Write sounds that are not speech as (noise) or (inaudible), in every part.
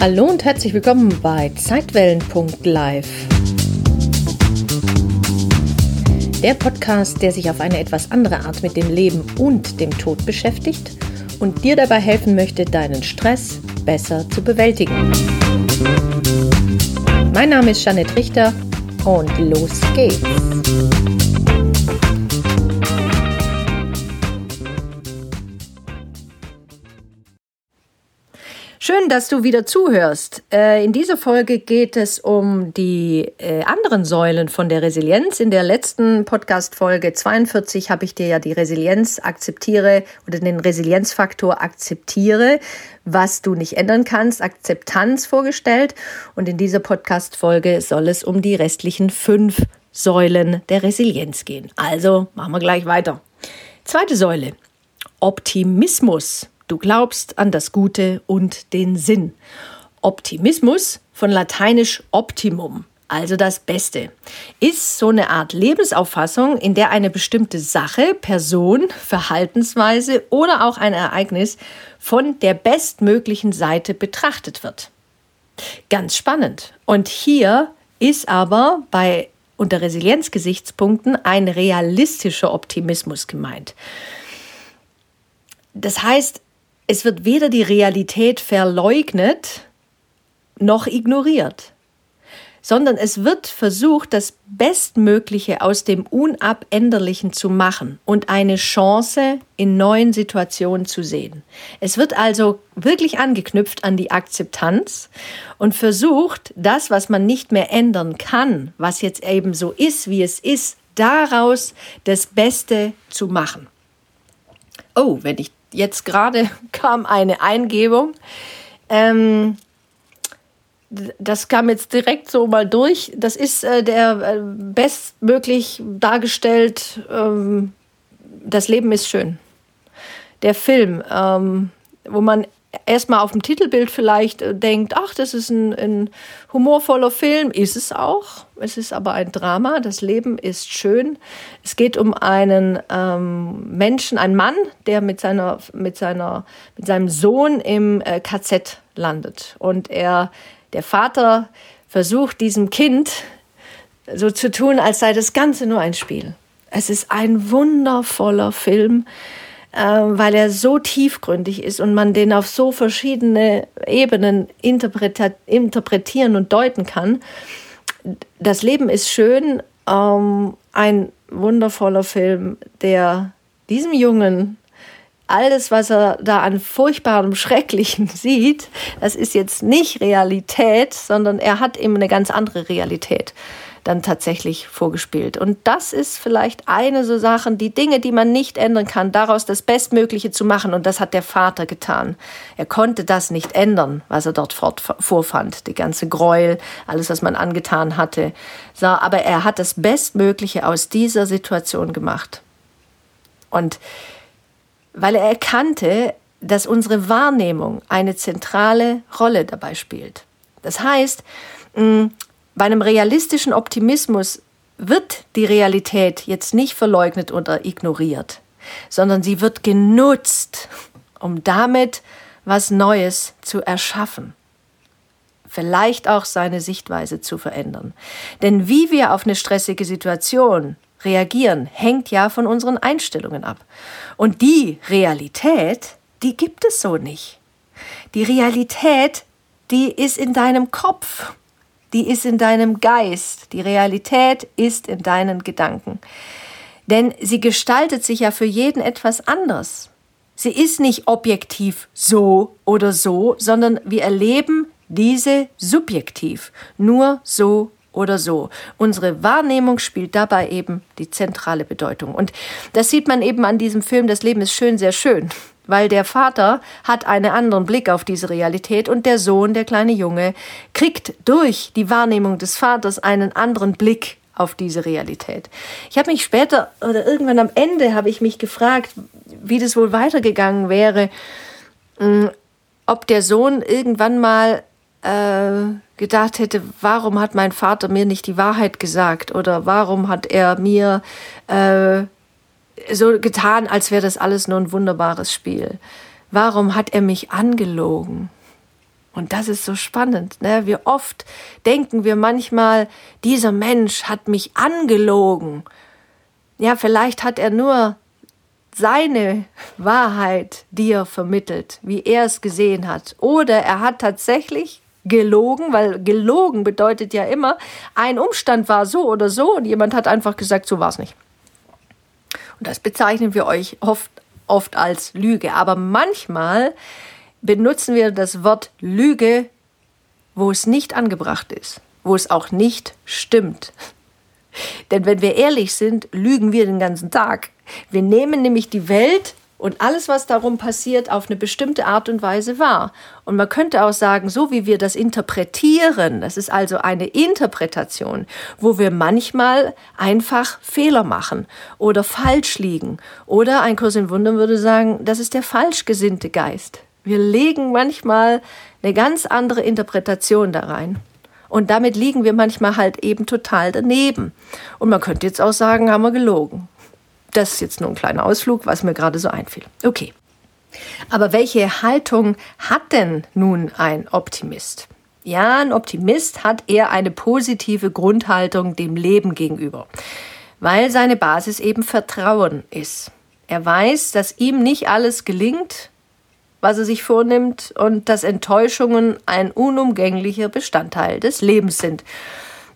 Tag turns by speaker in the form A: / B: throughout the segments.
A: Hallo und herzlich willkommen bei Zeitwellen.live. Der Podcast, der sich auf eine etwas andere Art mit dem Leben und dem Tod beschäftigt und dir dabei helfen möchte, deinen Stress besser zu bewältigen. Mein Name ist Janet Richter und los geht's. Schön, dass du wieder zuhörst. Äh, in dieser Folge geht es um die äh, anderen Säulen von der Resilienz. In der letzten Podcast-Folge 42 habe ich dir ja die Resilienz akzeptiere oder den Resilienzfaktor akzeptiere, was du nicht ändern kannst, Akzeptanz vorgestellt. Und in dieser Podcast-Folge soll es um die restlichen fünf Säulen der Resilienz gehen. Also machen wir gleich weiter. Zweite Säule. Optimismus. Du glaubst an das Gute und den Sinn. Optimismus von lateinisch Optimum, also das Beste, ist so eine Art Lebensauffassung, in der eine bestimmte Sache, Person, Verhaltensweise oder auch ein Ereignis von der bestmöglichen Seite betrachtet wird. Ganz spannend. Und hier ist aber bei unter Resilienzgesichtspunkten ein realistischer Optimismus gemeint. Das heißt, es wird weder die Realität verleugnet noch ignoriert, sondern es wird versucht, das Bestmögliche aus dem Unabänderlichen zu machen und eine Chance in neuen Situationen zu sehen. Es wird also wirklich angeknüpft an die Akzeptanz und versucht, das, was man nicht mehr ändern kann, was jetzt eben so ist, wie es ist, daraus das Beste zu machen. Oh, wenn ich jetzt gerade (laughs) kam eine Eingebung. Ähm, das kam jetzt direkt so mal durch. Das ist äh, der äh, bestmöglich dargestellt. Ähm, das Leben ist schön. Der Film, ähm, wo man erstmal auf dem Titelbild vielleicht äh, denkt, ach, das ist ein, ein, humorvoller Film, ist es auch. Es ist aber ein Drama. Das Leben ist schön. Es geht um einen ähm, Menschen, einen Mann, der mit seiner, mit seiner, mit seinem Sohn im äh, KZ landet. Und er, der Vater, versucht diesem Kind so zu tun, als sei das Ganze nur ein Spiel. Es ist ein wundervoller Film weil er so tiefgründig ist und man den auf so verschiedene Ebenen interpretieren und deuten kann. Das Leben ist schön, ähm, ein wundervoller Film, der diesem Jungen alles, was er da an furchtbarem, (laughs) schrecklichen sieht, das ist jetzt nicht Realität, sondern er hat eben eine ganz andere Realität dann tatsächlich vorgespielt. Und das ist vielleicht eine so Sachen, die Dinge, die man nicht ändern kann, daraus das Bestmögliche zu machen. Und das hat der Vater getan. Er konnte das nicht ändern, was er dort vorfand. Die ganze Gräuel, alles, was man angetan hatte. Aber er hat das Bestmögliche aus dieser Situation gemacht. Und weil er erkannte, dass unsere Wahrnehmung eine zentrale Rolle dabei spielt. Das heißt, bei einem realistischen Optimismus wird die Realität jetzt nicht verleugnet oder ignoriert, sondern sie wird genutzt, um damit was Neues zu erschaffen. Vielleicht auch seine Sichtweise zu verändern. Denn wie wir auf eine stressige Situation reagieren, hängt ja von unseren Einstellungen ab. Und die Realität, die gibt es so nicht. Die Realität, die ist in deinem Kopf die ist in deinem Geist, die Realität ist in deinen Gedanken. Denn sie gestaltet sich ja für jeden etwas anders. Sie ist nicht objektiv so oder so, sondern wir erleben diese subjektiv, nur so oder so. Unsere Wahrnehmung spielt dabei eben die zentrale Bedeutung. Und das sieht man eben an diesem Film Das Leben ist schön, sehr schön weil der Vater hat einen anderen Blick auf diese Realität und der Sohn, der kleine Junge, kriegt durch die Wahrnehmung des Vaters einen anderen Blick auf diese Realität. Ich habe mich später oder irgendwann am Ende habe ich mich gefragt, wie das wohl weitergegangen wäre, hm, ob der Sohn irgendwann mal äh, gedacht hätte, warum hat mein Vater mir nicht die Wahrheit gesagt oder warum hat er mir äh, so getan, als wäre das alles nur ein wunderbares Spiel. Warum hat er mich angelogen? Und das ist so spannend. Ne? Wie oft denken wir manchmal, dieser Mensch hat mich angelogen. Ja, vielleicht hat er nur seine Wahrheit dir vermittelt, wie er es gesehen hat. Oder er hat tatsächlich gelogen, weil gelogen bedeutet ja immer, ein Umstand war so oder so und jemand hat einfach gesagt, so war es nicht. Und das bezeichnen wir euch oft, oft als Lüge. Aber manchmal benutzen wir das Wort Lüge, wo es nicht angebracht ist, wo es auch nicht stimmt. (laughs) Denn wenn wir ehrlich sind, lügen wir den ganzen Tag. Wir nehmen nämlich die Welt und alles, was darum passiert, auf eine bestimmte Art und Weise wahr. Und man könnte auch sagen, so wie wir das interpretieren, das ist also eine Interpretation, wo wir manchmal einfach Fehler machen oder falsch liegen. Oder ein Kurs in Wundern würde sagen, das ist der falsch gesinnte Geist. Wir legen manchmal eine ganz andere Interpretation da rein. Und damit liegen wir manchmal halt eben total daneben. Und man könnte jetzt auch sagen, haben wir gelogen. Das ist jetzt nur ein kleiner Ausflug, was mir gerade so einfiel. Okay. Aber welche Haltung hat denn nun ein Optimist? Ja, ein Optimist hat eher eine positive Grundhaltung dem Leben gegenüber, weil seine Basis eben Vertrauen ist. Er weiß, dass ihm nicht alles gelingt, was er sich vornimmt und dass Enttäuschungen ein unumgänglicher Bestandteil des Lebens sind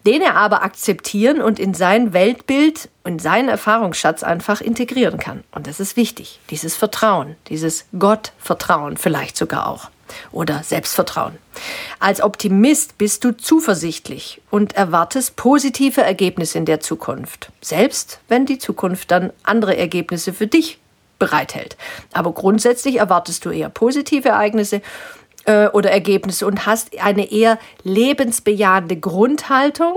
A: den er aber akzeptieren und in sein Weltbild und seinen Erfahrungsschatz einfach integrieren kann. Und das ist wichtig, dieses Vertrauen, dieses Gottvertrauen vielleicht sogar auch oder Selbstvertrauen. Als Optimist bist du zuversichtlich und erwartest positive Ergebnisse in der Zukunft, selbst wenn die Zukunft dann andere Ergebnisse für dich bereithält. Aber grundsätzlich erwartest du eher positive Ereignisse äh, oder Ergebnisse und hast eine eher lebensbejahende Grundhaltung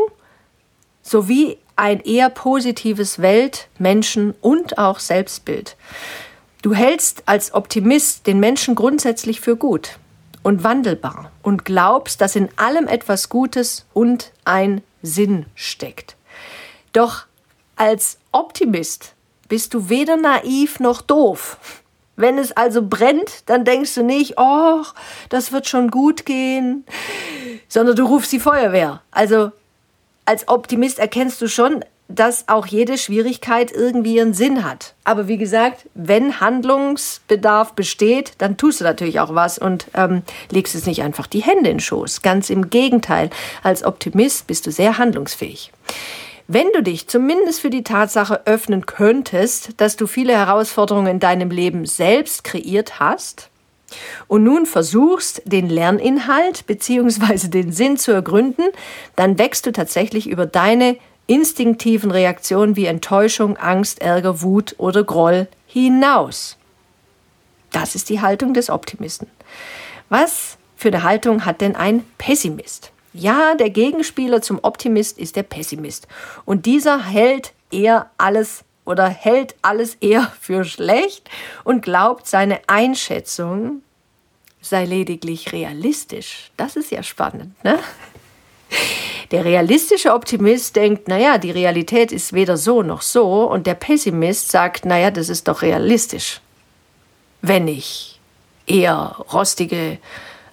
A: sowie ein eher positives Welt-, Menschen- und auch Selbstbild. Du hältst als Optimist den Menschen grundsätzlich für gut und wandelbar und glaubst, dass in allem etwas Gutes und ein Sinn steckt. Doch als Optimist bist du weder naiv noch doof. Wenn es also brennt, dann denkst du nicht, oh, das wird schon gut gehen, sondern du rufst die Feuerwehr. Also als Optimist erkennst du schon, dass auch jede Schwierigkeit irgendwie ihren Sinn hat. Aber wie gesagt, wenn Handlungsbedarf besteht, dann tust du natürlich auch was und ähm, legst es nicht einfach die Hände in den Schoß. Ganz im Gegenteil, als Optimist bist du sehr handlungsfähig. Wenn du dich zumindest für die Tatsache öffnen könntest, dass du viele Herausforderungen in deinem Leben selbst kreiert hast und nun versuchst, den Lerninhalt bzw. den Sinn zu ergründen, dann wächst du tatsächlich über deine instinktiven Reaktionen wie Enttäuschung, Angst, Ärger, Wut oder Groll hinaus. Das ist die Haltung des Optimisten. Was für eine Haltung hat denn ein Pessimist? Ja, der Gegenspieler zum Optimist ist der Pessimist. Und dieser hält eher alles oder hält alles eher (laughs) für schlecht und glaubt, seine Einschätzung sei lediglich realistisch. Das ist ja spannend, ne? Der realistische Optimist denkt, naja, die Realität ist weder so noch so, und der Pessimist sagt, naja, das ist doch realistisch. Wenn ich eher rostige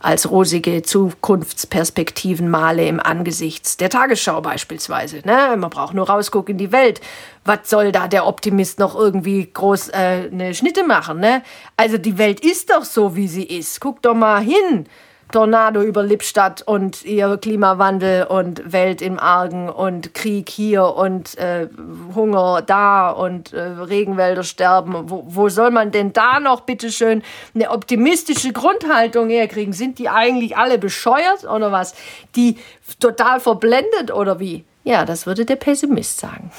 A: als rosige Zukunftsperspektiven male im Angesichts der Tagesschau beispielsweise. Ne? Man braucht nur rausgucken in die Welt. Was soll da der Optimist noch irgendwie groß äh, eine Schnitte machen? Ne? Also die Welt ist doch so, wie sie ist. Guck doch mal hin. Tornado über Lippstadt und ihr Klimawandel und Welt im Argen und Krieg hier und äh, Hunger da und äh, Regenwälder sterben. Wo, wo soll man denn da noch bitteschön eine optimistische Grundhaltung herkriegen? Sind die eigentlich alle bescheuert oder was? Die total verblendet oder wie? Ja, das würde der Pessimist sagen.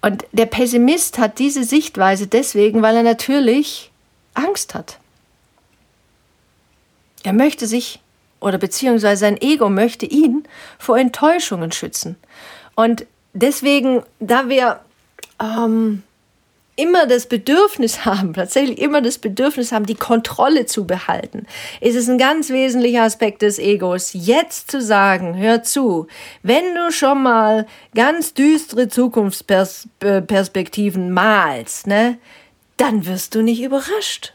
A: Und der Pessimist hat diese Sichtweise deswegen, weil er natürlich Angst hat. Er möchte sich oder beziehungsweise sein Ego möchte ihn vor Enttäuschungen schützen. Und deswegen, da wir ähm, immer das Bedürfnis (laughs) haben, tatsächlich immer das Bedürfnis haben, die Kontrolle zu behalten, ist es ein ganz wesentlicher Aspekt des Egos, jetzt zu sagen, hör zu, wenn du schon mal ganz düstere Zukunftsperspektiven malst, ne, dann wirst du nicht überrascht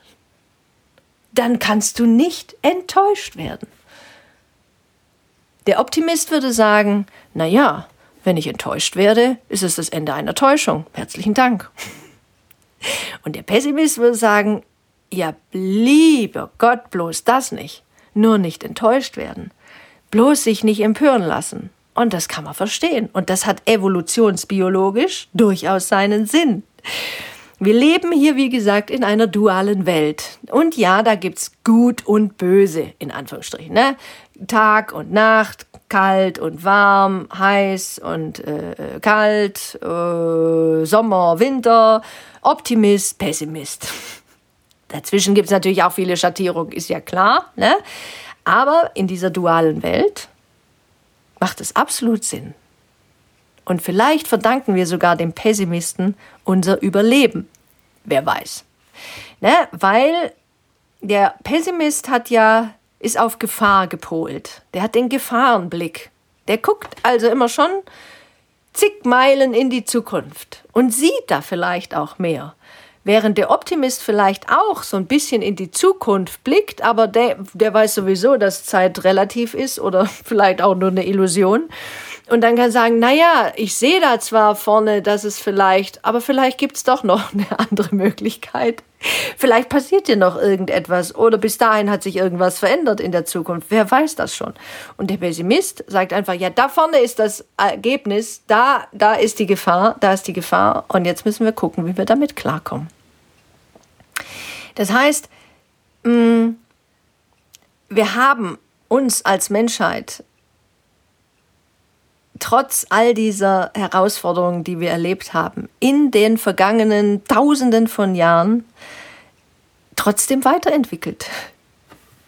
A: dann kannst du nicht enttäuscht werden. Der Optimist würde sagen, na ja, wenn ich enttäuscht werde, ist es das Ende einer Täuschung. Herzlichen Dank. Und der Pessimist würde sagen, ja, lieber Gott, bloß das nicht. Nur nicht enttäuscht werden. Bloß sich nicht empören lassen. Und das kann man verstehen. Und das hat evolutionsbiologisch durchaus seinen Sinn. Wir leben hier, wie gesagt, in einer dualen Welt. Und ja, da gibt's gut und böse, in Anführungsstrichen. Ne? Tag und Nacht, kalt und warm, heiß und äh, kalt, äh, Sommer, Winter, Optimist, Pessimist. (laughs) Dazwischen gibt es natürlich auch viele Schattierungen, ist ja klar. Ne? Aber in dieser dualen Welt macht es absolut Sinn. Und vielleicht verdanken wir sogar dem Pessimisten unser Überleben. Wer weiß. Ne? Weil der Pessimist hat ja, ist auf Gefahr gepolt. Der hat den Gefahrenblick. Der guckt also immer schon zig Meilen in die Zukunft und sieht da vielleicht auch mehr. Während der Optimist vielleicht auch so ein bisschen in die Zukunft blickt, aber der, der weiß sowieso, dass Zeit relativ ist oder (laughs) vielleicht auch nur eine Illusion. Und dann kann sagen, na ja, ich sehe da zwar vorne, dass es vielleicht, aber vielleicht gibt es doch noch eine andere Möglichkeit. Vielleicht passiert dir noch irgendetwas oder bis dahin hat sich irgendwas verändert in der Zukunft. Wer weiß das schon? Und der Pessimist sagt einfach, ja, da vorne ist das Ergebnis, da, da ist die Gefahr, da ist die Gefahr und jetzt müssen wir gucken, wie wir damit klarkommen. Das heißt, mm, wir haben uns als Menschheit trotz all dieser Herausforderungen, die wir erlebt haben, in den vergangenen Tausenden von Jahren trotzdem weiterentwickelt.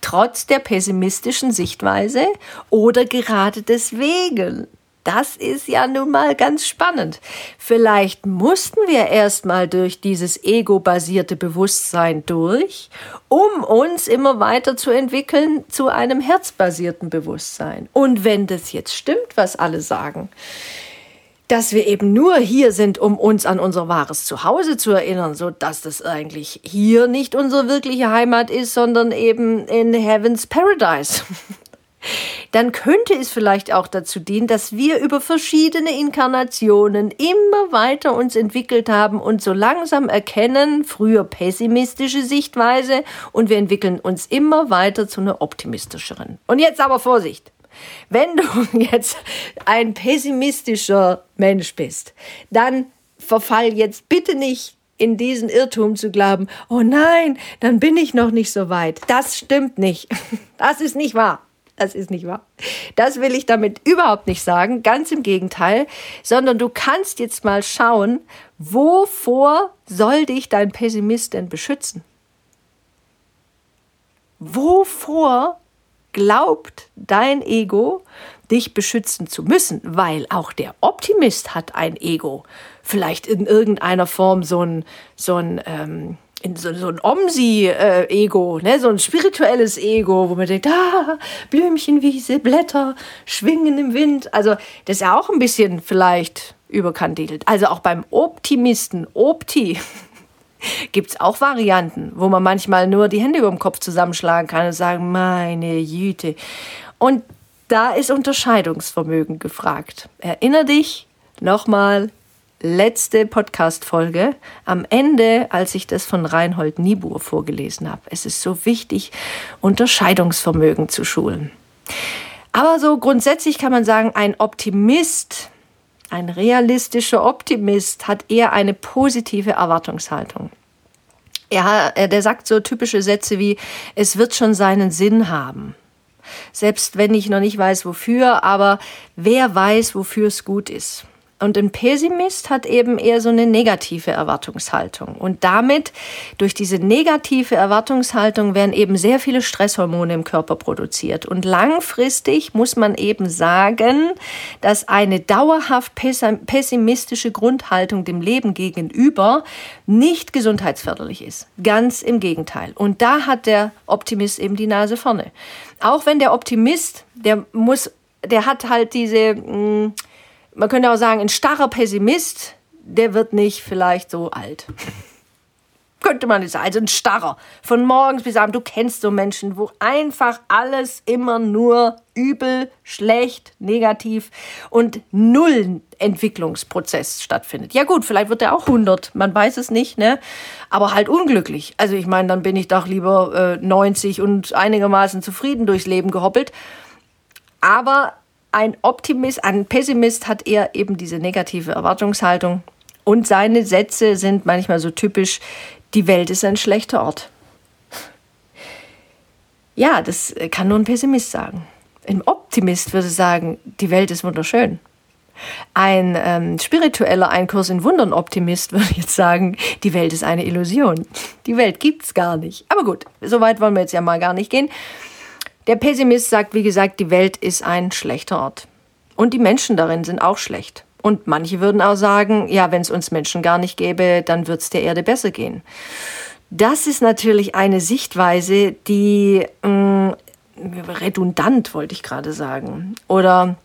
A: Trotz der pessimistischen Sichtweise oder gerade deswegen. Das ist ja nun mal ganz spannend. Vielleicht mussten wir erstmal durch dieses ego-basierte Bewusstsein durch, um uns immer weiter zu entwickeln zu einem herzbasierten Bewusstsein. Und wenn das jetzt stimmt, was alle sagen, dass wir eben nur hier sind, um uns an unser wahres Zuhause zu erinnern, so dass das eigentlich hier nicht unsere wirkliche Heimat ist, sondern eben in Heaven's Paradise. (laughs) dann könnte es vielleicht auch dazu dienen, dass wir über verschiedene Inkarnationen immer weiter uns entwickelt haben und so langsam erkennen, früher pessimistische Sichtweise und wir entwickeln uns immer weiter zu einer optimistischeren. Und jetzt aber Vorsicht. Wenn du (laughs) jetzt ein pessimistischer Mensch bist, dann verfall jetzt bitte nicht in diesen Irrtum zu glauben, oh nein, dann bin ich noch nicht so weit. Das stimmt nicht. (laughs) Das ist nicht wahr. Das ist nicht wahr. Das will ich damit überhaupt nicht sagen, ganz im Gegenteil, sondern du kannst jetzt mal schauen, wovor soll dich dein Pessimist denn beschützen? Wovor glaubt dein Ego, dich beschützen zu müssen? Weil auch der Optimist hat ein Ego. Vielleicht in irgendeiner Form so ein, so ein ähm, in so, so ein Omsi-Ego, ne? so ein spirituelles Ego, wo man denkt, ah, Blümchenwiese, Blätter schwingen im Wind. Also das ist ja auch ein bisschen vielleicht überkandidelt. Also auch beim Optimisten, Opti, (laughs) gibt es auch Varianten, wo man manchmal nur die Hände über dem Kopf zusammenschlagen kann und sagen, meine Jüte. Und da ist Unterscheidungsvermögen gefragt. Erinner dich nochmal letzte Podcast-Folge am Ende, als ich das von Reinhold Niebuhr vorgelesen habe. Es ist so wichtig, Unterscheidungsvermögen zu schulen. Aber so grundsätzlich kann man sagen, ein Optimist, ein realistischer Optimist hat eher eine positive Erwartungshaltung. Er, der sagt so typische Sätze wie, es wird schon seinen Sinn haben. Selbst wenn ich noch nicht weiß, wofür, aber wer weiß, wofür es gut ist. Und ein Pessimist hat eben eher so eine negative Erwartungshaltung. Und damit, durch diese negative Erwartungshaltung, werden eben sehr viele Stresshormone im Körper produziert. Und langfristig muss man eben sagen, dass eine dauerhaft pessimistische Grundhaltung dem Leben gegenüber nicht gesundheitsförderlich ist. Ganz im Gegenteil. Und da hat der Optimist eben die Nase vorne. Auch wenn der Optimist, der muss, der hat halt diese, mh, hm, man könnte auch sagen, ein starrer Pessimist, der wird nicht vielleicht so alt. (laughs) könnte man nicht sagen. Also ein Starrer. Von morgens bis abends. Du kennst so Menschen, wo einfach alles immer nur übel, schlecht, negativ und null Entwicklungsprozess stattfindet. Ja gut, vielleicht wird er auch 100, man weiß es nicht, ne? Aber halt unglücklich. Also ich meine, dann bin ich doch lieber äh, 90 und einigermaßen zufrieden durchs Leben gehoppelt. Aber ein Optimist, ein Pessimist hat eher eben diese negative Erwartungshaltung. Und seine Sätze sind manchmal so typisch, die Welt ist ein schlechter Ort. Ja, das kann nur ein Pessimist sagen. Ein Optimist würde sagen, die Welt ist wunderschön. Ein ähm, spiritueller Einkurs in Wundern Optimist (laughs) würde jetzt sagen, die Welt ist eine Illusion. Die Welt gibt's gar nicht. Aber gut, so weit wollen wir jetzt ja mal gar nicht gehen. Der Pessimist sagt, wie gesagt, die Welt ist ein schlechter Ort. Und die Menschen darin sind auch schlecht. Und manche würden auch sagen, ja, wenn es uns Menschen gar nicht gäbe, dann wird es der Erde besser gehen. Das ist natürlich eine Sichtweise, die mh, mm, redundant, wollte ich gerade sagen. Oder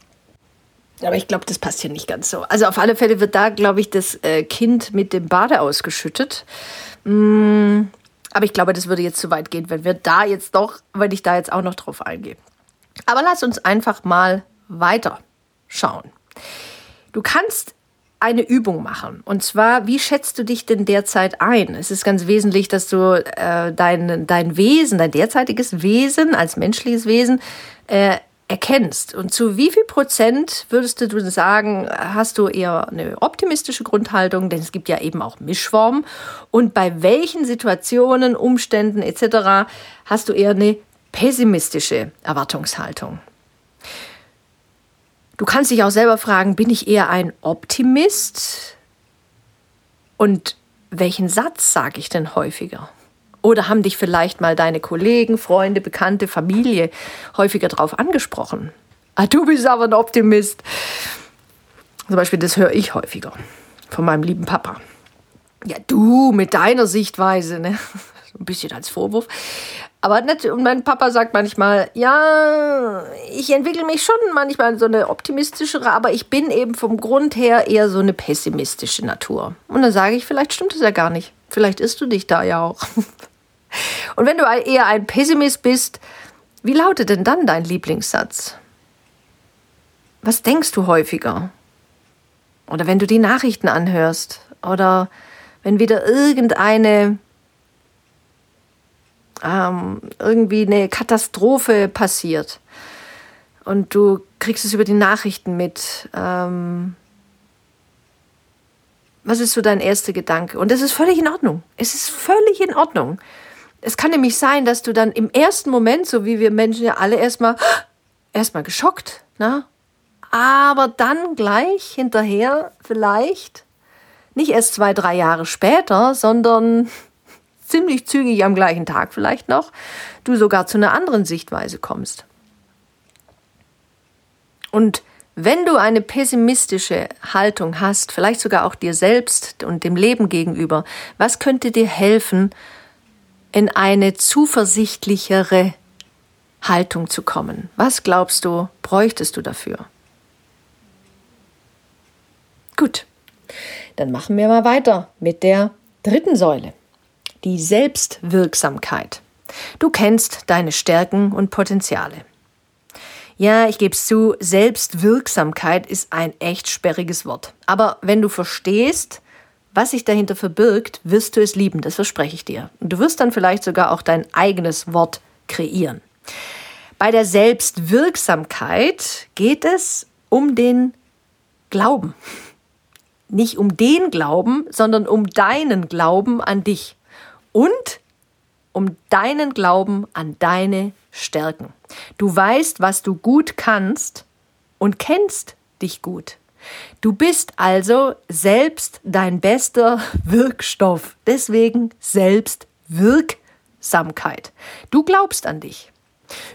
A: aber ich glaube, das passt hier nicht ganz so. Also auf alle Fälle wird da, glaube ich, das äh, Kind mit dem Bade ausgeschüttet. Mm, aber ich glaube, das würde jetzt zu weit gehen, wenn wir da jetzt doch, wenn ich da jetzt auch noch drauf eingehe. Aber lass uns einfach mal weiter schauen. Du kannst eine Übung machen. Und zwar, wie schätzt du dich denn derzeit ein? Es ist ganz wesentlich, dass du äh, dein, dein Wesen, dein derzeitiges Wesen als menschliches Wesen äh, erkennst. Und zu wie viel Prozent würdest du sagen, hast du eher eine optimistische Grundhaltung, denn es gibt ja eben auch Mischformen. Und bei welchen Situationen, Umständen etc. hast du eher eine pessimistische Erwartungshaltung? Du kannst dich auch selber fragen, bin ich eher ein Optimist? Und welchen Satz sage ich denn häufiger? Oder haben dich vielleicht mal deine Kollegen, Freunde, Bekannte, Familie häufiger darauf angesprochen? Ah, du bist aber ein Optimist. Zum Beispiel, das höre ich häufiger von meinem lieben Papa. Ja, du mit deiner Sichtweise, ne? (laughs) Ein bisschen als Vorwurf. Aber nicht, und mein Papa sagt manchmal, ja, ich entwickle mich schon manchmal so eine optimistischere, aber ich bin eben vom Grund her eher so eine pessimistische Natur. Und dann sage ich, vielleicht stimmt es ja gar nicht. Vielleicht isst du dich da ja auch. (laughs) Und wenn du eher ein Pessimist bist, wie lautet denn dann dein Lieblingssatz? Was denkst du häufiger? Oder wenn du die Nachrichten anhörst? Oder wenn wieder irgendeine ähm, irgendwie eine Katastrophe passiert und du kriegst es über die Nachrichten mit. Ähm, was ist so dein erster Gedanke? Und das ist völlig in Ordnung. Es ist völlig in Ordnung. Es kann nämlich sein, dass du dann im ersten Moment, so wie wir Menschen ja alle erstmal, erstmal geschockt, ne? aber dann gleich hinterher vielleicht, nicht erst zwei, drei Jahre später, sondern (laughs) ziemlich zügig am gleichen Tag vielleicht noch, du sogar zu einer anderen Sichtweise kommst. Und wenn du eine pessimistische Haltung hast, vielleicht sogar auch dir selbst und dem Leben gegenüber, was könnte dir helfen, in eine zuversichtlichere Haltung zu kommen? Was glaubst du, bräuchtest du dafür? Gut, dann machen wir mal weiter mit der dritten Säule die Selbstwirksamkeit. Du kennst deine Stärken und Potenziale. Ja, ich gebe es zu, Selbstwirksamkeit ist ein echt sperriges Wort. Aber wenn du verstehst, was sich dahinter verbirgt, wirst du es lieben, das verspreche ich dir. Und du wirst dann vielleicht sogar auch dein eigenes Wort kreieren. Bei der Selbstwirksamkeit geht es um den Glauben. Nicht um den Glauben, sondern um deinen Glauben an dich und um deinen Glauben an deine Stärken. Du weißt, was du gut kannst und kennst dich gut. Du bist also selbst dein bester Wirkstoff. Deswegen Selbstwirksamkeit. Du glaubst an dich.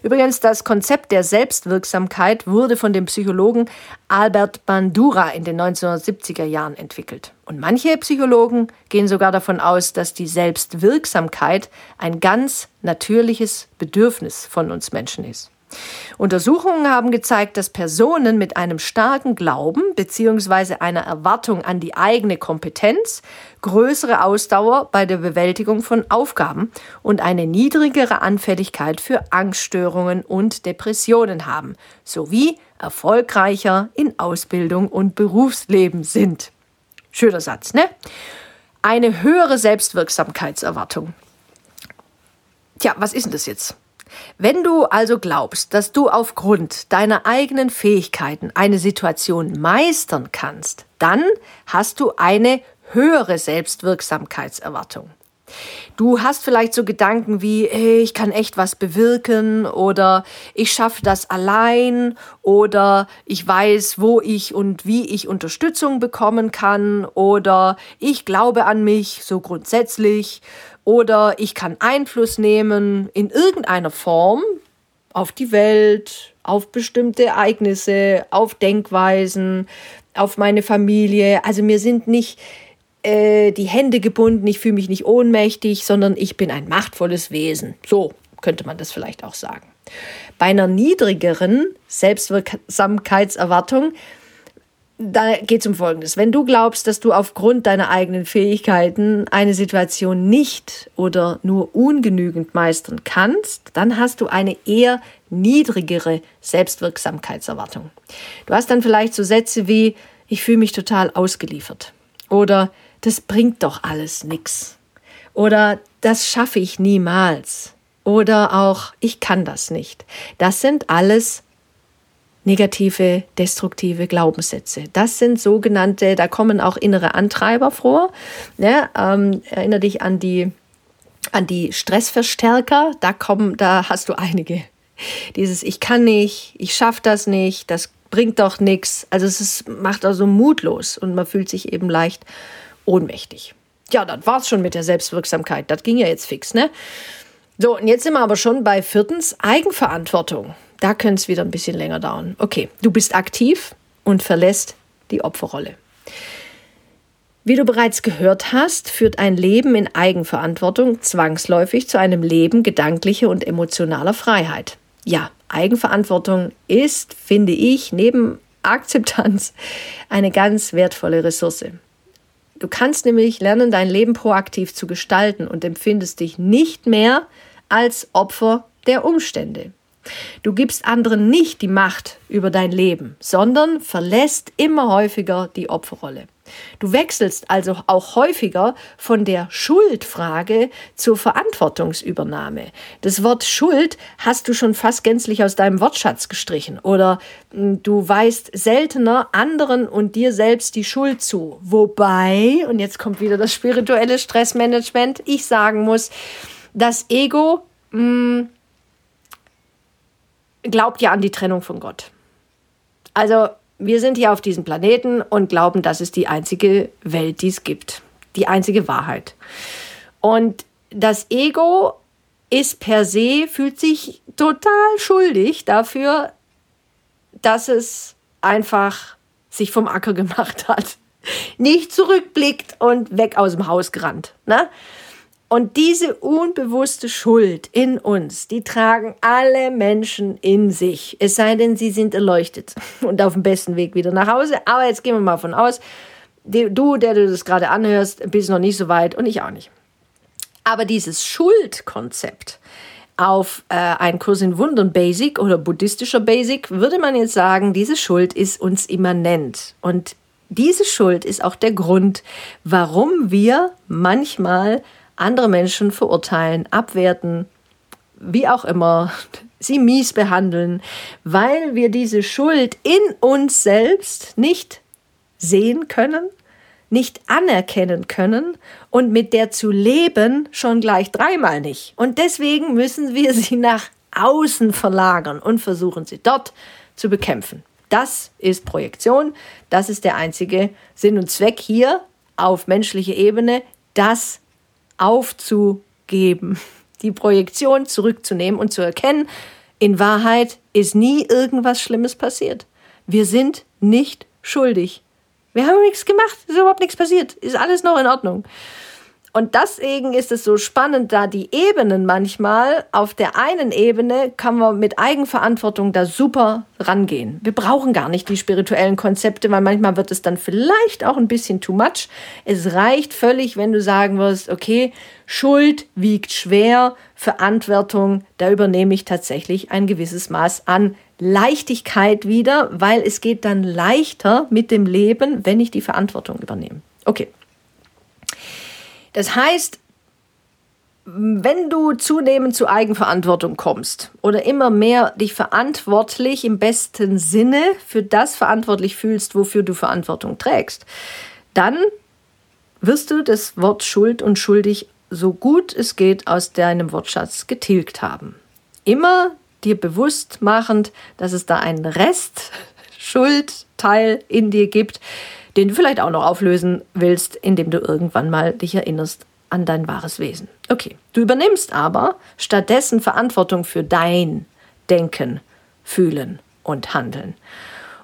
A: Übrigens, das Konzept der Selbstwirksamkeit wurde von dem Psychologen Albert Bandura in den 1970er Jahren entwickelt. Und manche Psychologen gehen sogar davon aus, dass die Selbstwirksamkeit ein ganz natürliches Bedürfnis von uns Menschen ist. Untersuchungen haben gezeigt, dass Personen mit einem starken Glauben bzw. einer Erwartung an die eigene Kompetenz größere Ausdauer bei der Bewältigung von Aufgaben und eine niedrigere Anfälligkeit für Angststörungen und Depressionen haben, sowie erfolgreicher in Ausbildung und Berufsleben sind. Schöner Satz, ne? Eine höhere Selbstwirksamkeitserwartung. Tja, was ist denn das jetzt? Wenn du also glaubst, dass du aufgrund deiner eigenen Fähigkeiten eine Situation meistern kannst, dann hast du eine höhere Selbstwirksamkeitserwartung. Du hast vielleicht so Gedanken wie, hey, ich kann echt was bewirken oder ich schaffe das allein oder ich weiß, wo ich und wie ich Unterstützung bekommen kann oder ich glaube an mich so grundsätzlich oder ich kann Einfluss nehmen in irgendeiner Form auf die Welt, auf bestimmte Ereignisse, auf Denkweisen, auf meine Familie. Also mir sind nicht äh, die Hände gebunden, ich fühle mich nicht ohnmächtig, sondern ich bin ein machtvolles Wesen. So könnte man das vielleicht auch sagen. Bei einer niedrigeren Selbstwirksamkeitserwartung da geht es um Folgendes. Wenn du glaubst, dass du aufgrund deiner eigenen Fähigkeiten eine Situation nicht oder nur ungenügend meistern kannst, dann hast du eine eher niedrigere Selbstwirksamkeitserwartung. Du hast dann vielleicht so Sätze wie, ich fühle mich total ausgeliefert oder das bringt doch alles nichts oder das schaffe ich niemals oder auch ich kann das nicht. Das sind alles negative, destruktive Glaubenssätze. Das sind sogenannte, da kommen auch innere Antreiber vor. Ja, ähm, erinnere dich an die, an die Stressverstärker, da kommen, da hast du einige. Dieses Ich kann nicht, ich schaffe das nicht, das bringt doch nichts. Also es ist, macht also mutlos und man fühlt sich eben leicht ohnmächtig. Ja, das war's schon mit der Selbstwirksamkeit. Das ging ja jetzt fix, ne? So, und jetzt sind wir aber schon bei viertens Eigenverantwortung. Da könnte es wieder ein bisschen länger dauern. Okay, du bist aktiv und verlässt die Opferrolle. Wie du bereits gehört hast, führt ein Leben in Eigenverantwortung zwangsläufig zu einem Leben gedanklicher und emotionaler Freiheit. Ja, Eigenverantwortung ist, finde ich, neben Akzeptanz eine ganz wertvolle Ressource. Du kannst nämlich lernen, dein Leben proaktiv zu gestalten und empfindest dich nicht mehr als Opfer der Umstände. Du gibst anderen nicht die Macht über dein Leben, sondern verlässt immer häufiger die Opferrolle. Du wechselst also auch häufiger von der Schuldfrage zur Verantwortungsübernahme. Das Wort Schuld hast du schon fast gänzlich aus deinem Wortschatz gestrichen oder hm, du weist seltener anderen und dir selbst die Schuld zu. Wobei, und jetzt kommt wieder das spirituelle Stressmanagement, ich sagen muss, das Ego mh, hm, glaubt ja an die Trennung von Gott. Also wir sind hier auf diesem Planeten und glauben, das ist die einzige Welt, die es gibt. Die einzige Wahrheit. Und das Ego ist per se, fühlt sich total schuldig dafür, dass es einfach sich vom Acker (laughs) gemacht hat. Nicht zurückblickt und weg aus dem Haus gerannt. Ne? Und diese unbewusste Schuld in uns, die tragen alle Menschen in sich. Es sei denn, sie sind erleuchtet (laughs) und auf dem besten Weg wieder nach Hause. Aber jetzt gehen wir mal von aus, du, der du das gerade anhörst, bist noch nicht so weit und ich auch nicht. Aber dieses Schuldkonzept auf äh, einen Kurs in Wundern Basic oder buddhistischer Basic würde man jetzt sagen, diese Schuld ist uns immanent. Und diese Schuld ist auch der Grund, warum wir manchmal andere Menschen verurteilen, abwerten, wie auch immer, (laughs) sie mies behandeln, weil wir diese Schuld in uns selbst nicht sehen können, nicht anerkennen können und mit der zu leben schon gleich dreimal nicht. Und deswegen müssen wir sie nach außen verlagern und versuchen sie dort zu bekämpfen. Das ist Projektion, das ist der einzige Sinn und Zweck hier auf menschlicher Ebene, das aufzugeben, (laughs) die Projektion zurückzunehmen und zu erkennen, in Wahrheit ist nie irgendwas Schlimmes passiert. Wir sind nicht schuldig. Wir haben nichts gemacht, ist überhaupt nichts passiert, ist alles noch in Ordnung. Und deswegen ist es so spannend, da die Ebenen manchmal, auf der einen Ebene kann man mit Eigenverantwortung da super rangehen. Wir brauchen gar nicht die spirituellen Konzepte, weil manchmal wird es dann vielleicht auch ein bisschen too much. Es reicht völlig, wenn du sagen wirst, okay, Schuld wiegt schwer, Verantwortung, da übernehme ich tatsächlich ein gewisses Maß an Leichtigkeit wieder, weil es geht dann leichter mit dem Leben, wenn ich die Verantwortung übernehme. Okay. Das heißt, wenn du zunehmend zu Eigenverantwortung kommst oder immer mehr dich verantwortlich im besten Sinne für das verantwortlich fühlst, wofür du Verantwortung trägst, dann wirst du das Wort Schuld und schuldig so gut es geht aus deinem Wortschatz getilgt haben. Immer dir bewusst machend, dass es da einen Rest Schuldteil in dir gibt, den du vielleicht auch noch auflösen willst, indem du irgendwann mal dich erinnerst an dein wahres Wesen. Okay, du übernimmst aber stattdessen Verantwortung für dein Denken, Fühlen und Handeln.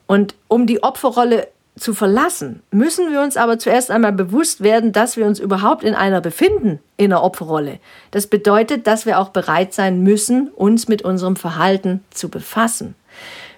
A: Und um die Opferrolle zu verlassen, müssen wir uns aber zuerst einmal bewusst werden, dass wir uns überhaupt in einer befinden, in einer Opferrolle. Das bedeutet, dass wir auch bereit sein müssen, uns mit unserem Verhalten zu befassen.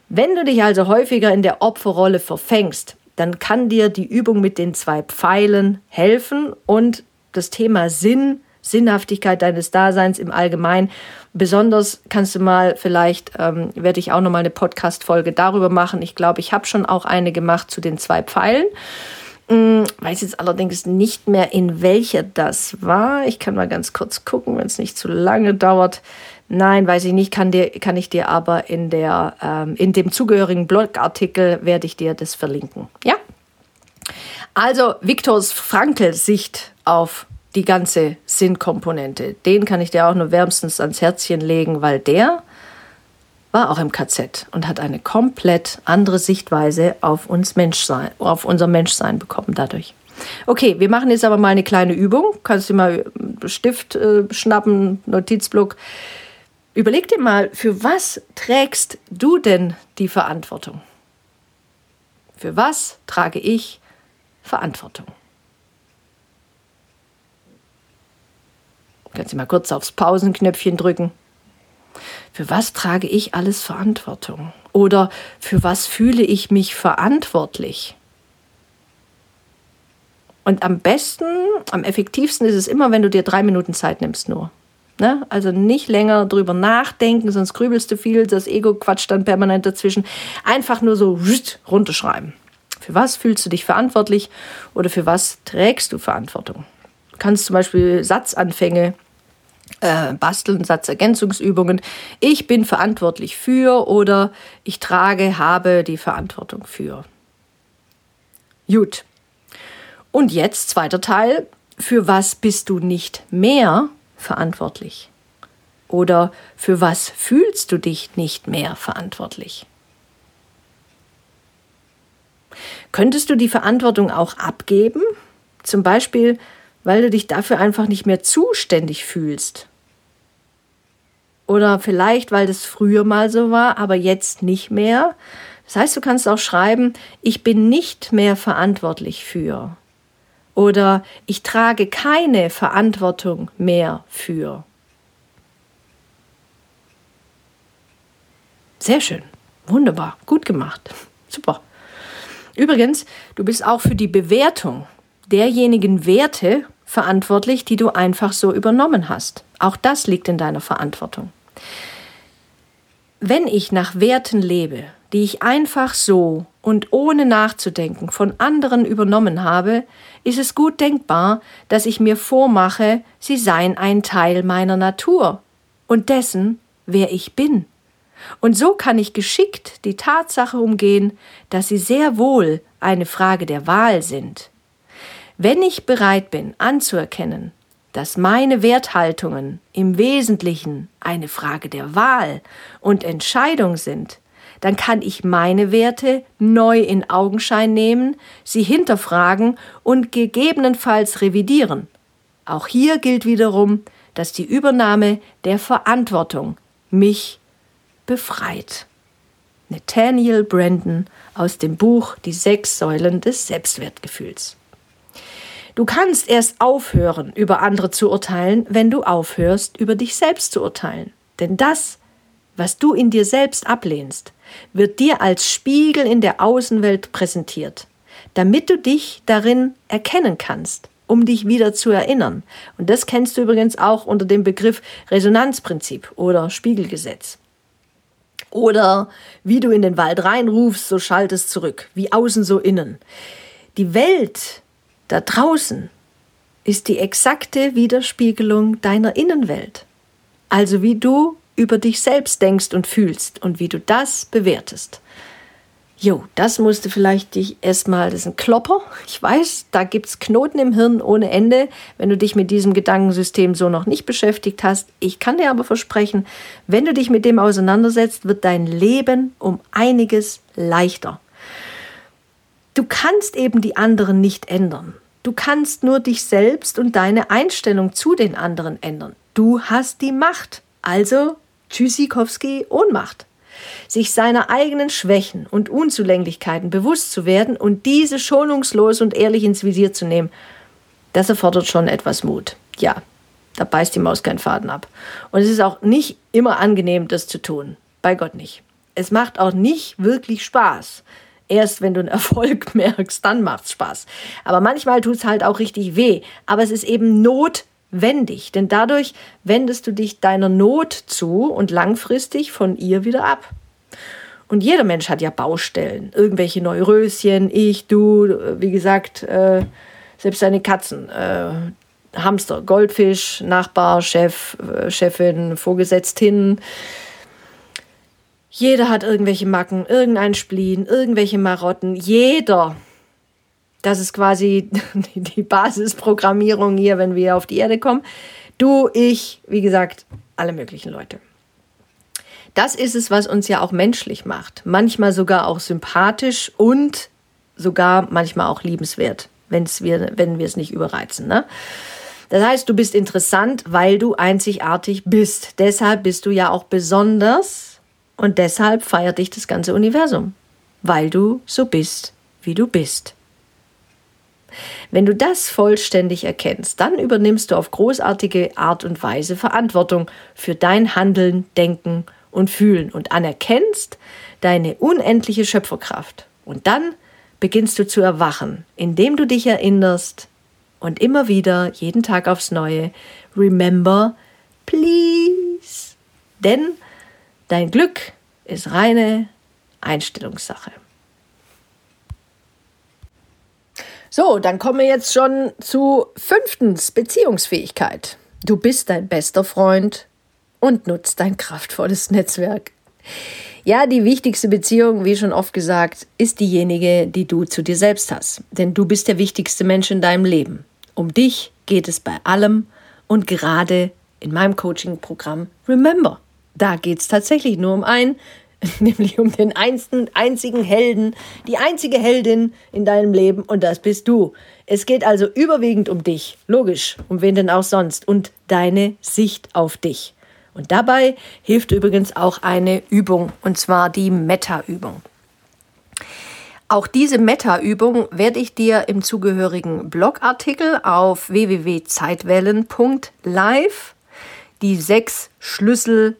A: Wenn du dich also häufiger in der Opferrolle verfängst, dann kann dir die Übung mit den zwei Pfeilen helfen und das Thema Sinn, Sinnhaftigkeit deines Daseins im Allgemeinen. Besonders kannst du mal, vielleicht ähm, werde ich auch noch mal eine Podcast-Folge darüber machen. Ich glaube, ich habe schon auch eine gemacht zu den zwei Pfeilen. Hm, weiß jetzt allerdings nicht mehr, in welcher das war. Ich kann mal ganz kurz gucken, wenn es nicht zu lange dauert. Nein, weiß ich nicht, kann, dir, kann ich dir aber in, der, ähm, in dem zugehörigen Blogartikel werde ich dir das verlinken. Ja? Also Viktors Frankl Sicht auf die ganze Sinnkomponente. Den kann ich dir auch nur wärmstens ans Herzchen legen, weil der war auch im KZ und hat eine komplett andere Sichtweise auf uns Menschsein, auf unser Menschsein bekommen dadurch. Okay, wir machen jetzt aber mal eine kleine Übung. Kannst du mal Stift äh, schnappen, Notizblock. Überleg dir mal, für was trägst du denn die Verantwortung? Für was trage ich Verantwortung? Kannst du mal kurz aufs Pausenknöpfchen drücken. Für was trage ich alles Verantwortung? Oder für was fühle ich mich verantwortlich? Und am besten, am effektivsten ist es immer, wenn du dir drei Minuten Zeit nimmst nur. Ne? Also nicht länger drüber nachdenken, sonst grübelst du viel, das Ego quatscht dann permanent dazwischen. Einfach nur so runterschreiben. Für was fühlst du dich verantwortlich oder für was trägst du Verantwortung? Du kannst zum Beispiel Satzanfänge äh, basteln, Satzergänzungsübungen. Ich bin verantwortlich für oder ich trage, habe die Verantwortung für. Gut. Und jetzt zweiter Teil. Für was bist du nicht mehr verantwortlich? Oder für was fühlst du dich nicht mehr verantwortlich? Könntest du die Verantwortung auch abgeben? Zum Beispiel, weil du dich dafür einfach nicht mehr zuständig fühlst. Oder vielleicht, weil das früher mal so war, aber jetzt nicht mehr. Das heißt, du kannst auch schreiben, ich bin nicht mehr verantwortlich für oder ich trage keine Verantwortung mehr für. Sehr schön, wunderbar, gut gemacht, (laughs) super. Übrigens, du bist auch für die Bewertung derjenigen Werte verantwortlich, die du einfach so übernommen hast. Auch das liegt in deiner Verantwortung. Wenn ich nach Werten lebe, die ich einfach so und ohne nachzudenken von anderen übernommen habe, ist es gut denkbar, dass ich mir vormache, sie seien ein Teil meiner Natur und dessen, wer ich bin. Und so kann ich geschickt die Tatsache umgehen, dass sie sehr wohl eine Frage der Wahl sind. Wenn ich bereit bin anzuerkennen, dass meine Werthaltungen im Wesentlichen eine Frage der Wahl und Entscheidung sind, dann kann ich meine Werte neu in Augenschein nehmen, sie hinterfragen und gegebenenfalls revidieren. Auch hier gilt wiederum, dass die Übernahme der Verantwortung mich befreit. Nathaniel Brandon aus dem Buch Die sechs Säulen des Selbstwertgefühls. Du kannst erst aufhören, über andere zu urteilen, wenn du aufhörst, über dich selbst zu urteilen. Denn das, was du in dir selbst ablehnst, wird dir als Spiegel in der Außenwelt präsentiert, damit du dich darin erkennen kannst, um dich wieder zu erinnern. Und das kennst du übrigens auch unter dem Begriff Resonanzprinzip oder Spiegelgesetz. Oder wie du in den Wald reinrufst, so schallt es zurück, wie außen so innen. Die Welt da draußen ist die exakte Widerspiegelung deiner Innenwelt. Also wie du über dich selbst denkst und fühlst und wie du das bewertest. Jo, das musste vielleicht dich erstmal, das ist ein Klopper. Ich weiß, da gibt es Knoten im Hirn ohne Ende, wenn du dich mit diesem Gedankensystem so noch nicht beschäftigt hast. Ich kann dir aber versprechen, wenn du dich mit dem auseinandersetzt, wird dein Leben um einiges leichter. Du kannst eben die anderen nicht ändern. Du kannst nur dich selbst und deine Einstellung zu den anderen ändern. Du hast die Macht. Also Tschüssikowski Ohnmacht. Sich seiner eigenen Schwächen und Unzulänglichkeiten bewusst zu werden und diese schonungslos und ehrlich ins Visier zu nehmen, das erfordert schon etwas Mut. Ja, da beißt die Maus keinen Faden ab. Und es ist auch nicht immer angenehm, das zu tun. Bei Gott nicht. Es macht auch nicht wirklich Spaß. Erst wenn du einen (laughs) Erfolg merkst, dann macht's Spaß. Aber manchmal tut's halt auch richtig weh. Aber es ist eben notwendig, denn dadurch wendest du dich deiner Not zu und langfristig von ihr wieder ab. Und jeder Mensch hat ja Baustellen, irgendwelche Neuröschen, ich, du, wie gesagt, äh, selbst deine Katzen, äh, Hamster, Goldfisch, Nachbar, Chef, äh, Chefin, Vorgesetztin, jeder hat irgendwelche Macken, irgendein Spleen, irgendwelche Marotten. Jeder. Das ist quasi (laughs) die Basisprogrammierung hier, wenn wir auf die Erde kommen. Du, ich, wie gesagt, alle möglichen Leute. Das ist es, was uns ja auch menschlich macht. Manchmal sogar auch sympathisch und sogar manchmal auch liebenswert, wenn's wir, wenn wir es nicht überreizen. Ne? Das heißt, du bist interessant, weil du einzigartig bist. Deshalb bist du ja auch besonders und deshalb feiert dich das ganze Universum, weil du so bist, wie du bist. Wenn du das vollständig erkennst, dann übernimmst du auf großartige Art und Weise Verantwortung für dein Handeln, Denken und Fühlen und anerkennst deine unendliche Schöpferkraft. Und dann beginnst du zu erwachen, indem du dich erinnerst und immer wieder, jeden Tag aufs Neue, remember, please. Denn Dein Glück ist reine Einstellungssache. So, dann kommen wir jetzt schon zu fünftens Beziehungsfähigkeit. Du bist dein bester Freund und nutzt dein kraftvolles Netzwerk. Ja, die wichtigste Beziehung, wie schon oft gesagt, ist diejenige, die du zu dir selbst hast. Denn du bist der wichtigste Mensch in deinem Leben. Um dich geht es bei allem und gerade in meinem Coaching-Programm Remember. Da geht es tatsächlich nur um einen, (laughs) nämlich um den einzigen Helden, die einzige Heldin in deinem Leben und das bist du. Es geht also überwiegend um dich, logisch, um wen denn auch sonst und deine Sicht auf dich. Und dabei hilft übrigens auch eine Übung, und zwar die Meta-Übung. Auch diese Meta-Übung werde ich dir im zugehörigen Blogartikel auf www.zeitwellen.live die sechs Schlüssel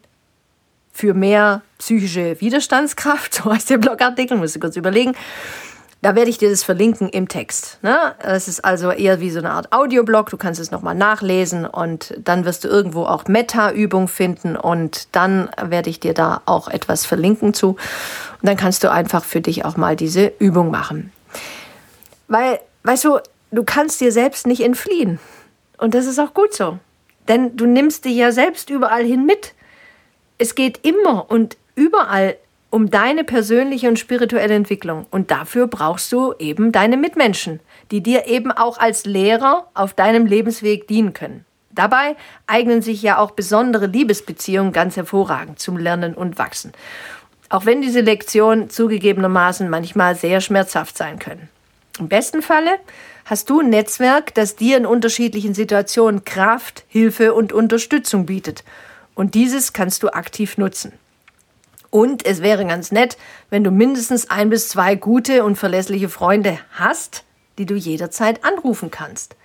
A: für mehr psychische Widerstandskraft, (laughs) so heißt der Blogartikel, muss ich kurz überlegen. Da werde ich dir das verlinken im Text. Ne? Es ist also eher wie so eine Art Audioblog. Du kannst es nochmal nachlesen und dann wirst du irgendwo auch Meta-Übung finden und dann werde ich dir da auch etwas verlinken zu. Und dann kannst du einfach für dich auch mal diese Übung machen. Weil, weißt du, du kannst dir selbst nicht entfliehen. Und das ist auch gut so. Denn du nimmst dich ja selbst überall hin mit. Es geht immer und überall um deine persönliche und spirituelle Entwicklung. Und dafür brauchst du eben deine Mitmenschen, die dir eben auch als Lehrer auf deinem Lebensweg dienen können. Dabei eignen sich ja auch besondere Liebesbeziehungen ganz hervorragend zum Lernen und Wachsen. Auch wenn diese Lektionen zugegebenermaßen manchmal sehr schmerzhaft sein können. Im besten Falle hast du ein Netzwerk, das dir in unterschiedlichen Situationen Kraft, Hilfe und Unterstützung bietet und dieses kannst du aktiv nutzen. Und es wäre ganz nett, wenn du mindestens ein bis zwei gute und verlässliche Freunde hast, die du jederzeit anrufen kannst.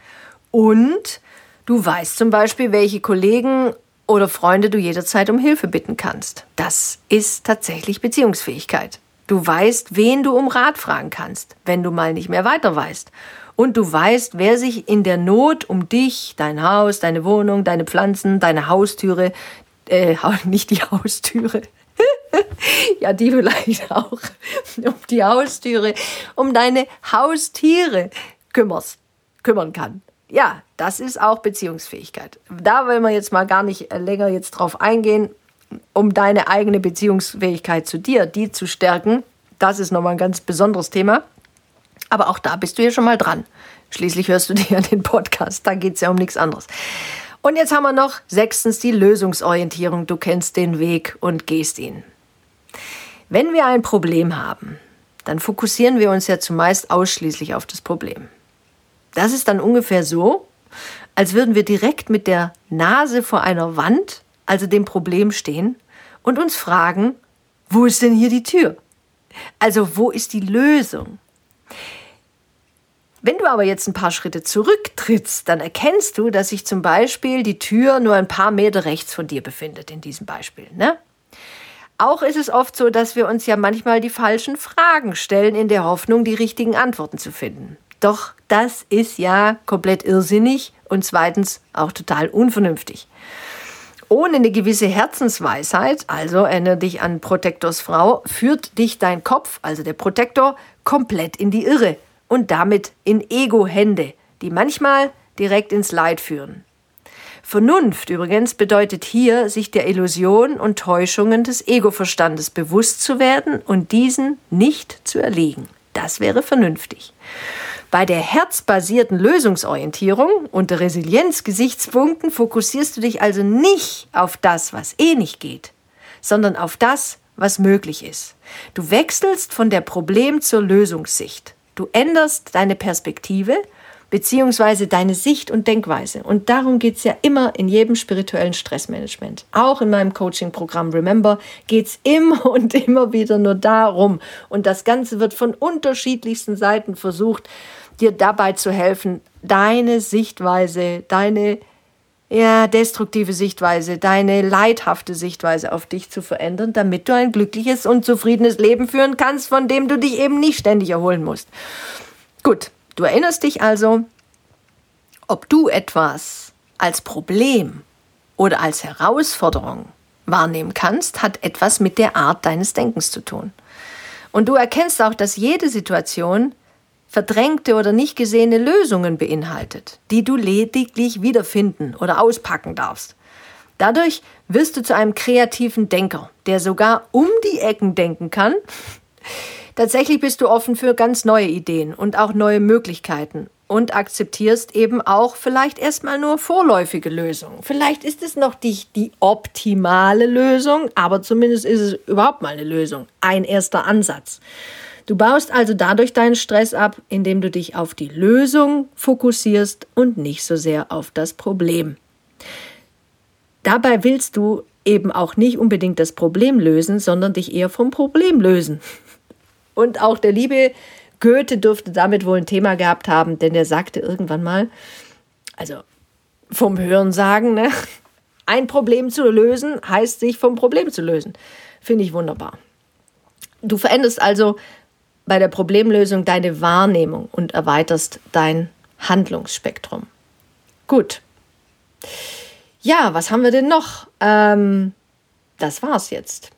A: Und du weißt zum Beispiel, welche Kollegen oder Freunde du jederzeit um Hilfe bitten kannst. Das ist tatsächlich Beziehungsfähigkeit. Du weißt, wen du um Rat fragen kannst, wenn du mal nicht mehr weiter weißt. Und du weißt, wer sich in der Not um dich, dein Haus, deine Wohnung, deine Pflanzen, deine Haustüre, äh, (laughs) nicht die Haustüre, (laughs) ja, die vielleicht auch, (laughs) um die Haustüre, um deine Haustiere kümmerst, kümmern kann. Ja, das ist auch Beziehungsfähigkeit. Da wollen wir jetzt mal gar nicht länger jetzt drauf eingehen, um deine eigene Beziehungsfähigkeit zu dir, die zu stärken. Das ist nochmal ein ganz besonderes Thema. Aber auch da bist du ja schon mal dran. Schließlich hörst du (laughs) dir ja den Podcast, da geht es ja um nichts anderes. Und jetzt haben wir noch sechstens die Lösungsorientierung. Du kennst den Weg und gehst ihn. Wenn wir ein Problem haben, dann fokussieren wir uns ja zumeist ausschließlich auf das Problem. Das ist dann ungefähr so, als würden wir direkt mit der Nase vor einer Wand, also dem Problem stehen und uns fragen, wo ist denn hier die Tür? Also wo ist die Lösung? Wenn du aber jetzt ein paar Schritte zurücktrittst, dann erkennst du, dass sich zum Beispiel die Tür nur ein paar Meter rechts von dir befindet, in diesem Beispiel. Ne? Auch ist es oft so, dass wir uns ja manchmal die falschen Fragen stellen, in der Hoffnung, die richtigen Antworten zu finden. Doch das ist ja komplett irrsinnig und zweitens auch total unvernünftig. Ohne eine gewisse Herzensweisheit, also erinnere dich an Protektors Frau, führt dich dein Kopf, also der Protektor, komplett in die Irre und damit in Ego-Hände, die manchmal direkt ins Leid führen. Vernunft übrigens bedeutet hier, sich der Illusion und Täuschungen des Ego-Verstandes bewusst zu werden und diesen nicht zu erliegen. Das wäre vernünftig. Bei der herzbasierten Lösungsorientierung unter Resilienzgesichtspunkten fokussierst du dich also nicht auf das, was eh nicht geht, sondern auf das, was möglich ist. Du wechselst von der Problem zur Lösungssicht. Du änderst deine Perspektive beziehungsweise deine Sicht und Denkweise. Und darum geht es ja immer in jedem spirituellen Stressmanagement. Auch in meinem Coaching-Programm Remember geht es immer (laughs) und immer wieder nur darum. Und das Ganze wird von unterschiedlichsten Seiten versucht, dir dabei zu helfen, deine Sichtweise, deine ja, destruktive Sichtweise, deine leidhafte Sichtweise auf dich zu verändern, damit du ein glückliches und zufriedenes Leben führen kannst, von dem du dich eben nicht ständig erholen musst. Gut, du erinnerst dich also, ob du etwas als Problem oder als Herausforderung wahrnehmen kannst, hat etwas mit der Art deines Denkens zu tun. Und du erkennst auch, dass jede Situation verdrängte oder nicht gesehene Lösungen beinhaltet, die du lediglich wiederfinden oder auspacken darfst. Dadurch wirst du zu einem kreativen Denker, der sogar um die Ecken denken kann. (laughs) Tatsächlich bist du offen für ganz neue Ideen und auch neue Möglichkeiten und akzeptierst eben auch vielleicht erstmal nur vorläufige Lösungen. Vielleicht ist es noch nicht die optimale Lösung, aber zumindest ist es überhaupt mal eine Lösung, ein erster Ansatz. Du baust also dadurch deinen Stress ab, indem du dich auf die Lösung fokussierst und nicht so sehr auf das Problem. Dabei willst du eben auch nicht unbedingt das Problem lösen, sondern dich eher vom Problem lösen. (laughs) Und auch der liebe Goethe dürfte damit wohl ein Thema gehabt haben, denn er sagte irgendwann mal, also vom Hören sagen, ne? (laughs) ein Problem zu lösen heißt sich vom Problem zu lösen. Finde ich wunderbar. Du veränderst also bei der Problemlösung deine Wahrnehmung und erweiterst dein Handlungsspektrum. Gut. Ja, was haben wir denn noch? Ähm, das war's jetzt.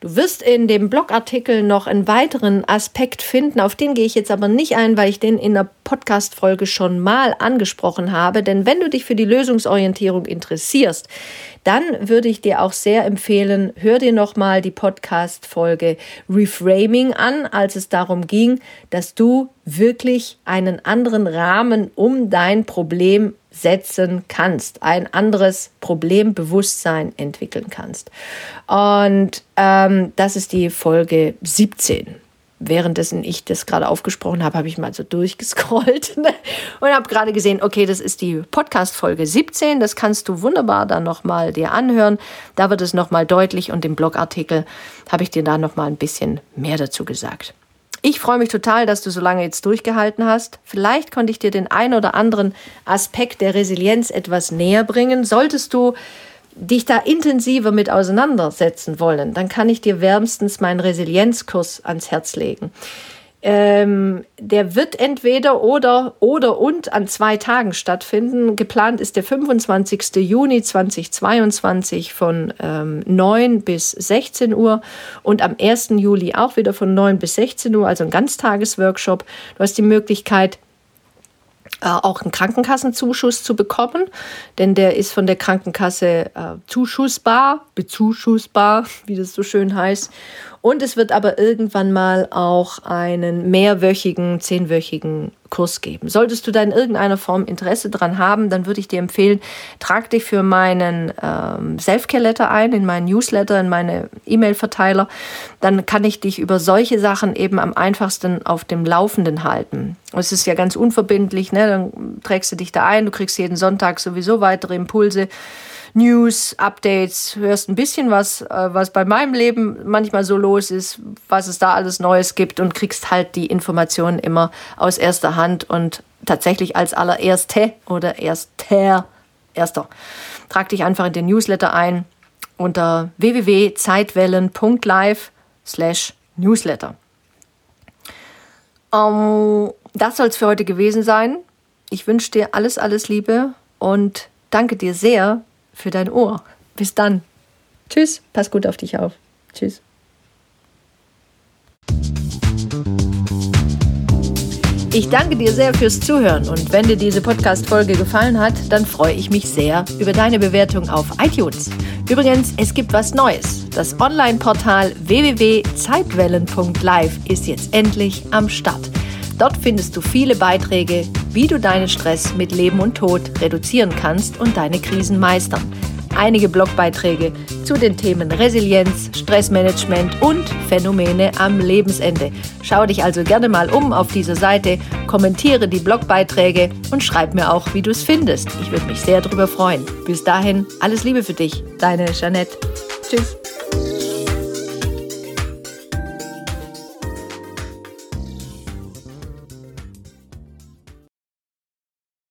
A: Du wirst in dem Blogartikel noch einen weiteren Aspekt finden, auf den gehe ich jetzt aber nicht ein, weil ich den in der Podcast-Folge schon mal angesprochen habe. Denn wenn du dich für die Lösungsorientierung interessierst, dann würde ich dir auch sehr empfehlen, hör dir nochmal die Podcast-Folge Reframing an, als es darum ging, dass du wirklich einen anderen Rahmen um dein Problem setzen kannst, ein anderes Problembewusstsein entwickeln kannst. Und ähm, das ist die Folge 17. Währenddessen ich das gerade aufgesprochen habe, habe ich mal so durchgescrollt (laughs) ne? und habe gerade gesehen, okay, das ist die Podcast-Folge 17. Das kannst du wunderbar dann nochmal dir anhören. Da wird es nochmal deutlich und im Blogartikel habe ich dir da nochmal ein bisschen mehr dazu gesagt. Ich freue mich total, dass du so lange jetzt durchgehalten hast. Vielleicht konnte ich dir den einen oder anderen Aspekt der Resilienz etwas näher bringen. Solltest du dich da intensiver mit auseinandersetzen wollen, dann kann ich dir wärmstens meinen Resilienzkurs ans Herz legen. Ähm, der wird entweder oder oder und an zwei Tagen stattfinden. Geplant ist der 25. Juni 2022 von ähm, 9 bis 16 Uhr und am 1. Juli auch wieder von 9 bis 16 Uhr, also ein Ganztagesworkshop. Du hast die Möglichkeit, äh, auch einen Krankenkassenzuschuss zu bekommen, denn der ist von der Krankenkasse äh, zuschussbar, bezuschussbar, wie das so schön heißt. Und es wird aber irgendwann mal auch einen mehrwöchigen, zehnwöchigen Kurs geben. Solltest du da in irgendeiner Form Interesse dran haben, dann würde ich dir empfehlen, trag dich für meinen ähm, Selfcare-Letter ein, in meinen Newsletter, in meine E-Mail-Verteiler. Dann kann ich dich über solche Sachen eben am einfachsten auf dem Laufenden halten. Es ist ja ganz unverbindlich, ne? dann trägst du dich da ein, du kriegst jeden Sonntag sowieso weitere Impulse. News, Updates, hörst ein bisschen was, äh, was bei meinem Leben manchmal so los ist, was es da alles Neues gibt und kriegst halt die Informationen immer aus erster Hand und tatsächlich als allererste oder erster, erster. Trag dich einfach in den Newsletter ein unter www.zeitwellen.live slash Newsletter. Um, ähm, das soll es für heute gewesen sein. Ich wünsche dir alles, alles Liebe und danke dir sehr für dein Ohr. Bis dann. Tschüss, pass gut auf dich auf. Tschüss. Ich danke dir sehr fürs Zuhören und wenn dir diese Podcast-Folge gefallen hat, dann freue ich mich sehr über deine Bewertung auf iTunes. Übrigens, es gibt was Neues. Das Online-Portal www.zeitwellen.live ist jetzt endlich am Start. Dort findest du viele Beiträge, wie du deinen Stress mit Leben und Tod reduzieren kannst und deine Krisen meistern. Einige Blogbeiträge zu den Themen Resilienz, Stressmanagement und Phänomene am Lebensende. Schau dich also gerne mal um auf dieser Seite, kommentiere die Blogbeiträge und schreib mir auch, wie du es findest. Ich würde mich sehr darüber freuen. Bis dahin, alles Liebe für dich, deine Jeanette. Tschüss.